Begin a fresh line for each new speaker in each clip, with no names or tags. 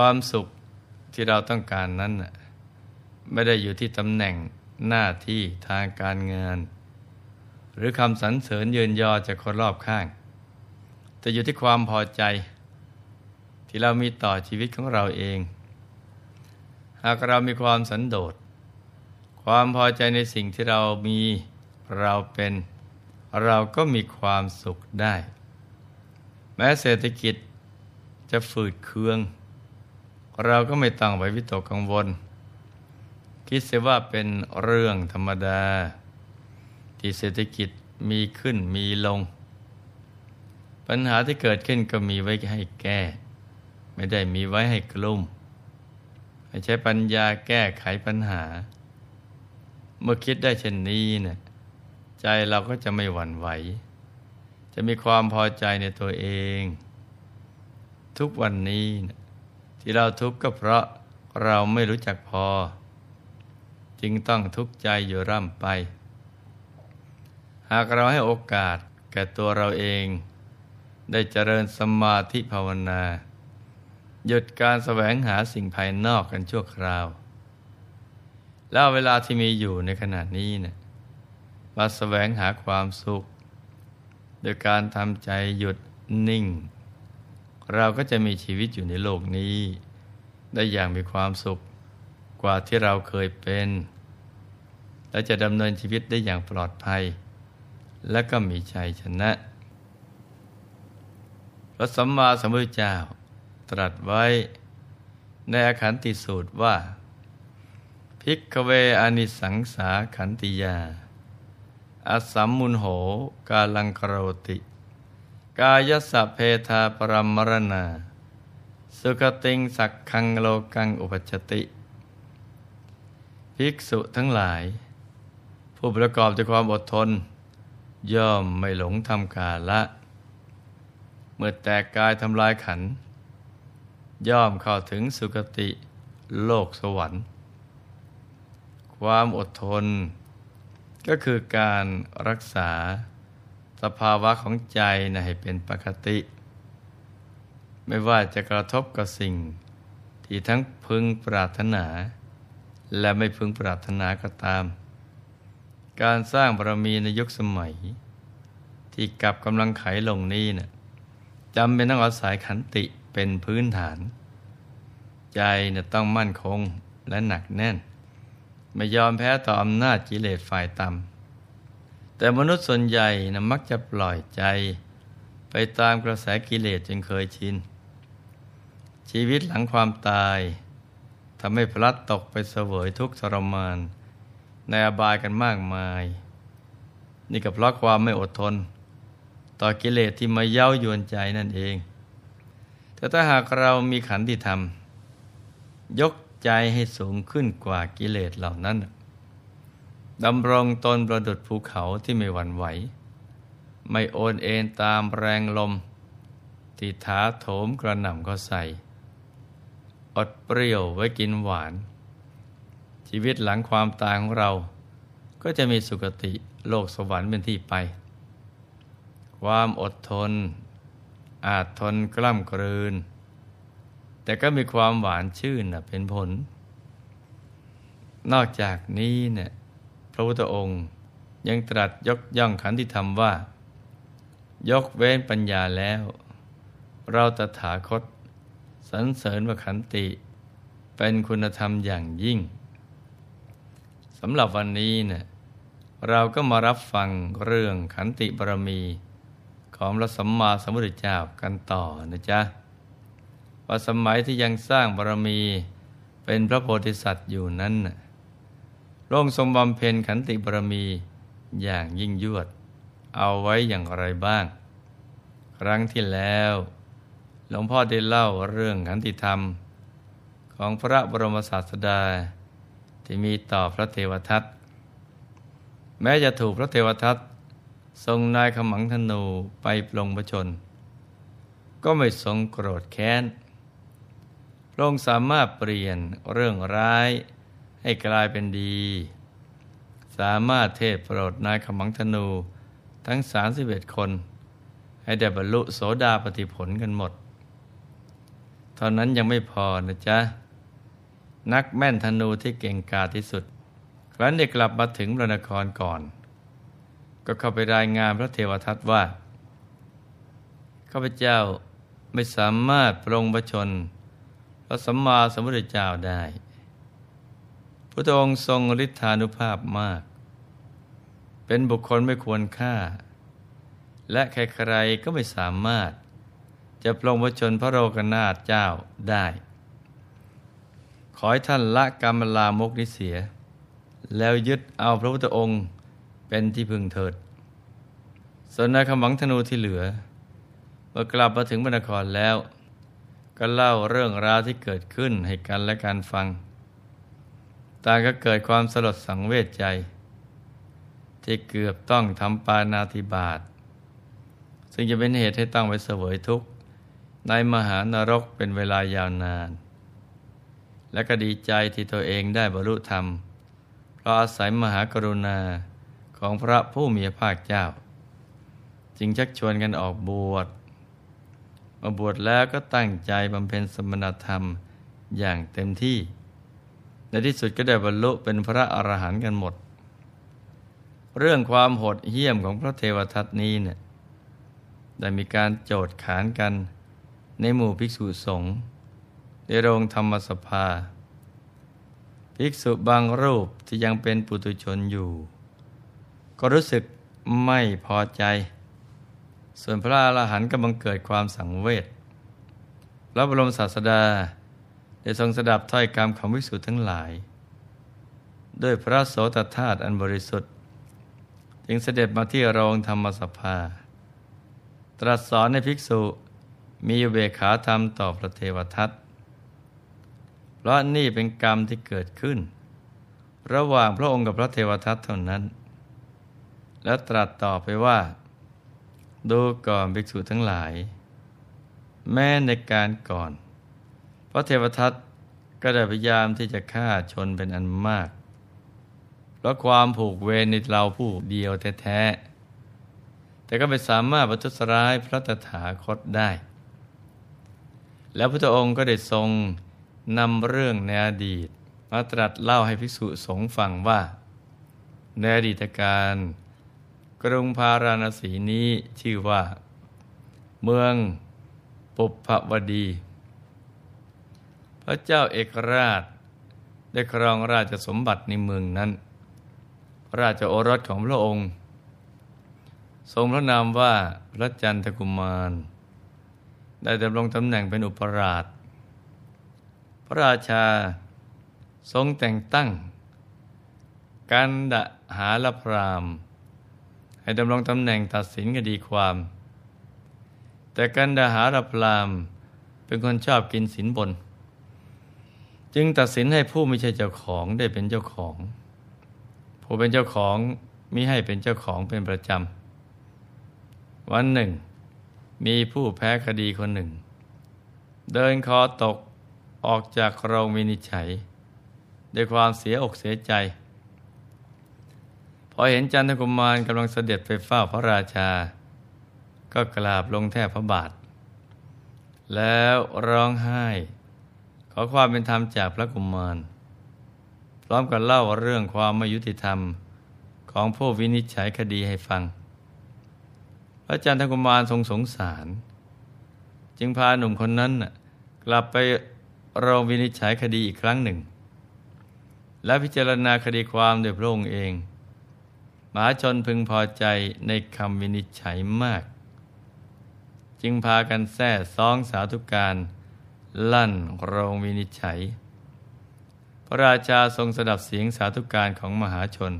ความสุขที่เราต้องการนั้น ไม่ได้อยู่ที่ตำแหน่งหน้าที่ทางการงาน หรือคำสรรเสริญเยินยอจากคนรอบข้าง แต่อยู่ที่ความพอใจ ที่เรามีต่อชีวิตของเราเอง หากเรามีความสันโดษ ความพอใจในสิ่งที่เรามีเราเป็น เราก็มีความสุขได้ แม้เศรษฐกิจจะฝืดเคือง เราก็ไม่ต้องไปวิตกกังวล คิดเสียว่าเป็นเรื่องธรรมดา ที่เศรษฐกิจมีขึ้นมีลง ปัญหาที่เกิดขึ้นก็มีไว้ให้แก้ ไม่ได้มีไว้ให้กลุ่มให้ใช้ปัญญาแก้ไขปัญหา เมื่อคิดได้เช่นนี้เนะี่ยใจเราก็จะไม่หวั่นไหว จะมีความพอใจในตัวเอง ทุกวันนี้นะ ที่เราทุกข์ก็เพราะเราไม่รู้จักพอ จึงต้องทุกข์ใจอยู่ร่ำไป หากเราให้โอกาสแก่ตัวเราเอง ได้เจริญสมาธิภาวนา หยุดการแสวงหาสิ่งภายนอกกันชั่วคราว แล้วเวลาที่มีอยู่ในขณะนี้เนะี่ยมาแสวงหาความสุข โดยการทำใจหยุดนิ่ง เราก็จะมีชีวิตอยู่ในโลกนี้ ได้อย่างมีความสุขกว่าที่เราเคยเป็น และจะดำเนินชีวิตได้อย่างปลอดภัย และก็มีชัยชนะพระสัมมาสัมพุทธเจ้า ตรัสไว้ในอักขันติสูตรว่า ภิกขเว อานิสังสาขันติยา อสัมมูฬโหกาลัง กะโรติ กายัสสะเภทา ปะรัมมะระณา สุคะติงสัคคังโลกังอุปะปัชชะติ ภิกษุทั้งหลาย ผู้ประกอบด้วยความอดทน ย่อมไม่หลงทำกาละ เมื่อแตกกายทำลายขัน ย่อมเข้าถึงสุคติโลกสวรรค์ ความอดทน ก็คือการรักษา สภาวะของใจนะให้เป็นปกติ ไม่ว่าจะกระทบกับสิ่ง ที่ทั้งพึงปรารถนา และไม่พึงปรารถนาก็ตาม การสร้างบารมีในยุคสมัย ที่กับกำลังไขลงนี้นะ่ะจำเป็นต้องอาศัยขันติเป็นพื้นฐาน ใจนะต้องมั่นคงและหนักแน่น ไม่ยอมแพ้ต่ออำนาจกิเลสฝ่ายต่ำ แต่มนุษย์ส่วนใหญ่นะมักจะปล่อยใจ ไปตามกระแสกิเลสจนเคยชิน ชีวิตหลังความตายทำให้พลัดตกไปเสวยทุกข์ทรมาน ในอบายกันมากมาย นี่ก็เพราะความไม่อดทน ต่อกิเลสที่มาเย้ายวนใจนั่นเอง แต่ถ้าหากเรามีขันติธรรม ยกใจให้สูงขึ้นกว่ากิเลสเหล่านั้น ดำรงตนประดุดภูเขาที่ไม่หวั่นไหว ไม่โอนเอ็นตามแรงลม ที่ท้าโถมกระหน่ำก็ใส่ อดเปรี้ยวไว้กินหวาน ชีวิตหลังความตายของเรา ก็จะมีสุคติโลกสวรรค์เป็นที่ไป ความอดทน อาจทนกล้ำกลืน แต่ก็มีความหวานชื่นเป็นผล นอกจากนี้เนี่ย ระพุทธองค์ยังตรัสยกย่องขันติธรรมว่า ยกเว้นปัญญาแล้ว เราตถาคตสรรเสริญว่าขันติ เป็นคุณธรรมอย่างยิ่งสำหรับวันนี้เนี่ยเราก็มารับฟังเรื่องขันติบารมี ของพระสัมมาสัมพุทธเจ้ากันต่อนะจ๊ะว่าสมัยที่ยังสร้างบารมีเป็นพระโพธิสัตว์อยู่นั้น พระองค์ทรงบำเพ็ญขันติบารมีอย่างยิ่งยวด เอาไว้อย่างไรบ้าง ครั้งที่แล้ว หลวงพ่อได้เล่าเรื่องขันติธรรม ของพระบรมศาสดา ที่มีต่อพระเทวทัตแม้จะถูกพระเทวทัตทรงนายขมังธนูไปปลงพระชน ก็ไม่ทรงโกรธแค้นพระองค์สามารถเปลี่ยนเรื่องร้าย ให้กลายเป็นดี สามารถเทศโปรดนายขมังธนูทั้ง 31 คน ให้ได้บรรลุโสดาปฏิผลกันหมดเท่านั้นยังไม่พอนะจ๊ะ นักแม่นธนูที่เก่งกาจที่สุด ครั้นได้กลับมาถึงพระนครก่อน ก็เข้าไปรายงานพระเทวทัตว่าข้าพเจ้าไม่สามารถปรงประชนพระสัมมาสัมพุทธเจ้าได้ พระองค์ทรงฤทธานุภาพมาก เป็นบุคคลไม่ควรฆ่า และใครๆก็ไม่สามารถ จะปรงประชนพระโรกนาถเจ้าได้ ขอให้ท่านละกรรมลามกนิเสีย แล้วยึดเอาพระพุทธองค์เป็นที่พึงเถิด ส่วนนายคำหวังธนูที่เหลือ เมื่อกลับมาถึงบรรครแล้ว ก็เล่าเรื่องราวที่เกิดขึ้นให้กันและการฟัง ต่างก็เกิดความสลดสังเวชใจ ที่เกือบต้องทำปานาธิบาตซึ่งจะเป็นเหตุให้ต้องไปเสวยทุกข์ในมหานรกเป็นเวลายาวนาน และก็ดีใจที่ตัวเองได้บรรลุธรรม เพราะอาศัยมหากรุณาของพระผู้มีพระภาคเจ้า จึงชักชวนกันออกบวชมาบวชแล้วก็ตั้งใจบำเพ็ญสมณธรรมอย่างเต็มที่ ในที่สุดก็ได้บรรลุเป็นพระอรหันต์กันหมด เรื่องความโหดเหี้ยมของพระเทวทัตนี้เนี่ยได้มีการโจทย์ขานกันในหมู่ภิกษุสงฆ์ในโรงธรรมสภา ภิกษุบางรูปที่ยังเป็นปุถุชนอยู่ ก็รู้สึกไม่พอใจ ส่วนพระอรหันต์ก็บังเกิดความสังเวชพระบรมศาสดา ได้ทรงสดับถ้อยคำของภิกษุทั้งหลาย ด้วยพระโสตธาตุอันบริสุทธิ์ จึงเสด็จมาที่โรงธรรมสภา ตรัสสอนในภิกษุมีเบขาธรรมต่อพระเทวทัตเพราะนี่เป็นกรรมที่เกิดขึ้น ระหว่างพระองค์กับพระเทวทัตเท่านั้น แล้วตรัสต่อไปว่า ดูก่อนภิกษุทั้งหลาย แม้ในการก่อน ระเทวทัตก็ได้พยายามที่จะฆ่าชนเป็นอันมาก เพราะความผูกเวรในเราผู้เดียวแท้ๆแต่ก็ไม่สามารถประทุษร้ายพระตถาคตได้ แล้วพระองค์ก็ได้ทรงนำเรื่องในอดีตมาตรัสเล่าให้ภิกษุสงฆ์ฟังว่า ในอดีตการกรุงพาราณสีนี้ชื่อว่า เมืองปุพพวดี พระเจ้าเอกราช ได้ครองราชสมบัติในเมืองนั้นพระราชโอรสของพระองค์ ทรงพระนามว่าพระจันทกุมาร ได้ดำรงตำแหน่งเป็นอุปราช พระราชาทรงแต่งตั้ง กันดหาลพราม ให้ดำรงตำแหน่งตัดสินคดีความ แต่กันดหาลพรามเป็นคนชอบกินสินบน จึงตัดสินให้ผู้ไม่ใช่เจ้าของได้เป็นเจ้าของ ผู้เป็นเจ้าของมิให้เป็นเจ้าของเป็นประจำ วันหนึ่ง มีผู้แพ้คดีคนหนึ่ง เดินคอตกออกจากโรงวินิจฉัย ด้วยความเสียอกเสียใจ พอเห็นจันทกุมารกำลังเสด็จไปเฝ้าพระราชา ก็กราบลงแทบพระบาท แล้วร้องไห้ อความเป็นธรรมจากพระกุมารพร้อมกับเล่าเรื่องความไม่ยุติธรรมของผู้วินิจฉัยคดีให้ฟัง พระจันทกุมารทรงสงสาร จึงพาหนุ่มคนนั้นกลับไปโรงวินิจฉัยคดีอีกครั้งหนึ่ง และพิจารณาคดีความโดยพระองค์เองมหาชนพึงพอใจในคำวินิจฉัยมาก จึงพากันแท้ซองสาธุการ ลั่นโรงวินิจฉัย พระราชาทรงสดับเสียงสาธุการของมหาชน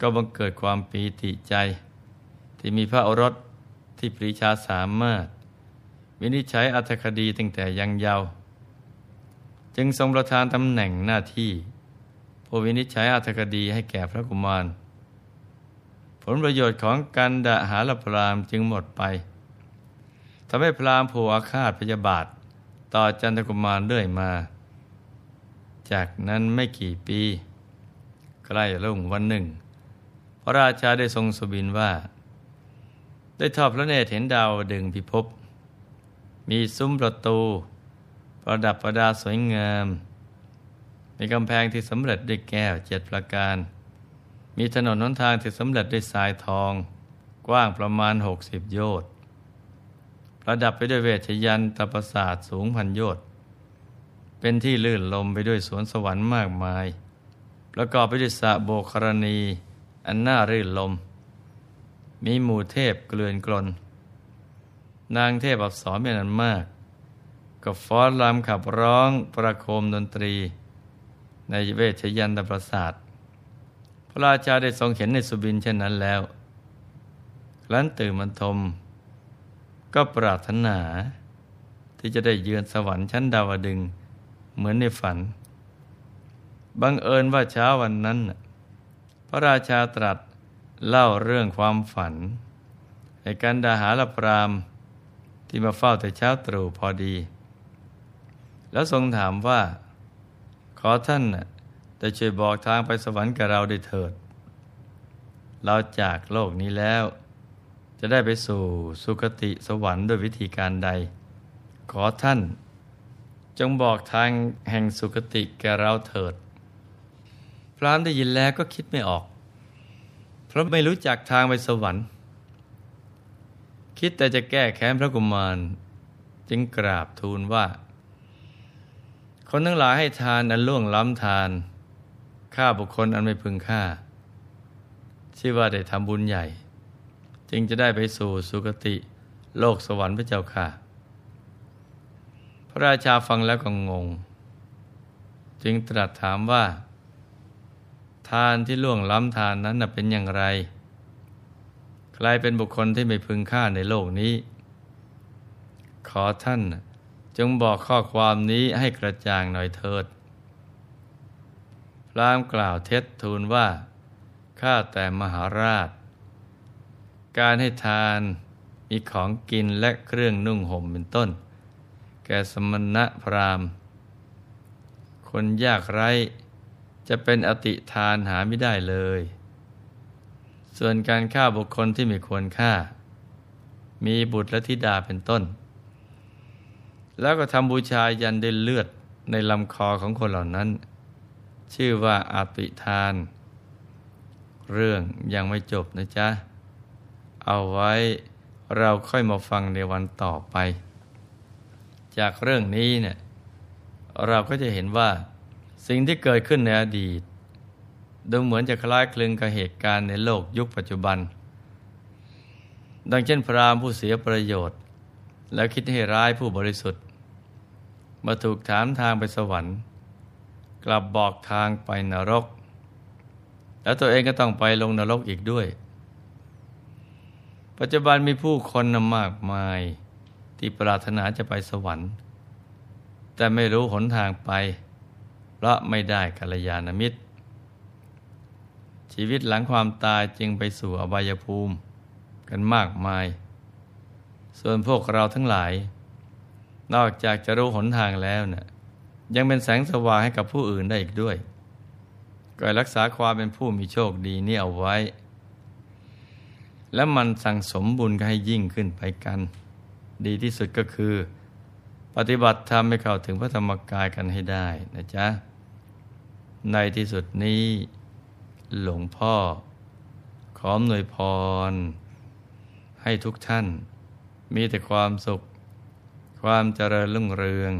ก็บังเกิดความปีติใจ ที่มีพระโอรสที่ปรีชาสามารถ วินิจฉัยอัตคดีตั้งแต่ยังเยาว์จึงทรงประทานตำแหน่งหน้าที่ผู้วินิจฉัยอัตคดีให้แก่พระกุมาร ผลประโยชน์ของกันดาหาลพรามจึงหมดไปทำให้พรามผูกอาฆาตพยาบาท ต่อจันทกุมารเรื่อยมา จากนั้นไม่กี่ปี ใกล้รุ่งวันหนึ่ง พระราชาได้ทรงสบินว่า ได้ทอดพระเนตรเห็นดาวดึงพิภพมีซุ้มประตู ประดับประดาสวยงาม มีกำแพงที่สำเร็จด้วยแก้วเจ็ดประการ มีถนนน้นทางที่สำเร็จด้วยทรายทอง กว้างประมาณหกสิบโยชน์ ระดับไปด้วยเวชยันตประสาทสูงพันโยชน์เป็นที่ลื่นลมไปด้วยสวนสวรรค์มากมาย ประกอบไปด้วยสระโบกรณี อันน่ารื่นลม มีหมู่เทพเกลื่อนกลน นางเทพอับสรเป็นอันมาก ก็ฟ้อนรำขับร้องประโคมดนตรี ในเวชยันตประสาท พระราชาได้ทรงเห็นในสุบินเช่นนั้นแล้วครั้นตื่นมันทม ก็ปรารถนา ที่จะได้เยือนสวรรค์ชั้นดาวดึงเหมือนในฝัน บังเอิญว่าเช้าวันนั้น พระราชาตรัสเล่าเรื่องความฝันให้กันดาหาลพรามที่มาเฝ้าแต่เช้าตรู่พอดี แล้วทรงถามว่า ขอท่านได้ช่วยบอกทางไปสวรรค์กับเราได้เถิด เราจากโลกนี้แล้ว จะได้ไปสู่สุคติสวรรค์ด้วยวิธีการใด ขอท่าน จงบอกทางแห่งสุคติแก่เราเถิด พรามได้ยินแล้วก็คิดไม่ออก เพราะไม่รู้จักทางไปสวรรค์ คิดแต่จะแก้แค้นพระกุมารจึงกราบทูลว่า คนทั้งหลายให้ทานอันล่วงล้ำทานฆ่าบุคคลอันไม่พึงฆ่าชื่อว่าได้ทำบุญใหญ่ จึงจะได้ไปสู่สุคติโลกสวรรค์พระเจ้าค่ะระราชาฟังแล้วก็งง จึงตรัสถามว่า ทานที่ล่วงล้ำทานนั้นเป็นอย่างไร ใครเป็นบุคคลที่ไม่พึงค่าในโลกนี้ ขอท่านจงบอกข้อความนี้ให้กระจ่างหน่อยเถิด พรามกล่าวเท็จทูลว่า ข้าแต่มหาราช การให้ทานมีของกินและเครื่องนุ่งห่มเป็นต้น แก่สมณะพราหมณ์ คนยากไร้จะเป็นอติทานหาไม่ได้เลย ส่วนการฆ่าบุคคลที่ไม่ควรฆ่า มีบุตรและธิดาเป็นต้น แล้วก็ทำบูชายันด้วยเลือดในลำคอของคนเหล่านั้น ชื่อว่าอาติทาน เรื่องยังไม่จบนะจ๊ะ เอาไว้เราค่อยมาฟังในวันต่อไป จากเรื่องนี้เนี่ยเราก็จะเห็นว่าสิ่งที่เกิดขึ้นในอดีต ดูเหมือนจะคล้ายคลึงกับเหตุการณ์ในโลกยุคปัจจุบัน ดังเช่นพราหมณ์ผู้เสียประโยชน์ แล้วคิดให้ร้ายผู้บริสุทธิ์ มาถูกถามทางไปสวรรค์ กลับบอกทางไปนรก แล้วตัวเองก็ต้องไปลงนรกอีกด้วย ปัจจุบันมีผู้คนมากมาย ที่ปรารถนาจะไปสวรรค์ แต่ไม่รู้หนทางไป เพราะไม่ได้กัลยาณมิตร ชีวิตหลังความตายจึงไปสู่อบายภูมิกันมากมาย ส่วนพวกเราทั้งหลาย นอกจากจะรู้หนทางแล้วเนะ่ยยังเป็นแสงสว่างให้กับผู้อื่นได้อีกด้วยก็รักษาความเป็นผู้มีโชคดีนี่เอาไว้ และมันสั่งสมบุญให้ยิ่งขึ้นไปกัน ดีที่สุดก็คือ ปฏิบัติธรรมให้เข้าถึงพระธรรมกายกันให้ได้นะจ๊ะ ในที่สุดนี้ หลวงพ่อ ขอหน่วยพร ให้ทุกท่าน มีแต่ความสุข ความเจริญรุ่งเรือง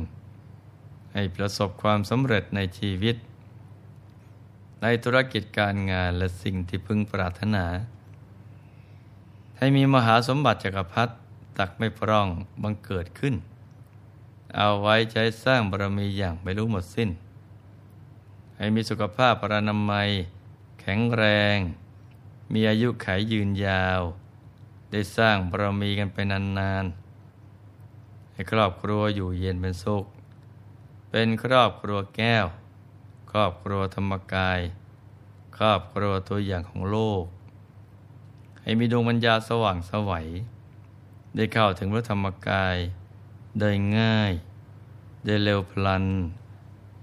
ให้ประสบความสำเร็จในชีวิต ในธุรกิจการงานและสิ่งที่พึงปรารถนา ให้มีมหาสมบัติจักรพรรดิตักไม่พร่องบังเกิดขึ้น เอาไว้ใช้สร้างบารมีอย่างไม่รู้หมดสิ้น ให้มีสุขภาพปรานามัย แข็งแรง มีอายุขัยยืนยาว ได้สร้างบารมีกันไปนานๆ ให้ครอบครัวอยู่เย็นเป็นสุข เป็นครอบครัวแก้ว ครอบครัวธรรมกาย ครอบครัวตัวอย่างของโลก ให้มีดวงปัญญาสว่างสวัย ได้เข้าถึงพระธรรมกาย ได้ง่าย ได้เร็วพลัน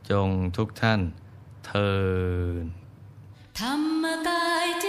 จงทุกท่านเทินธรรมกายเจ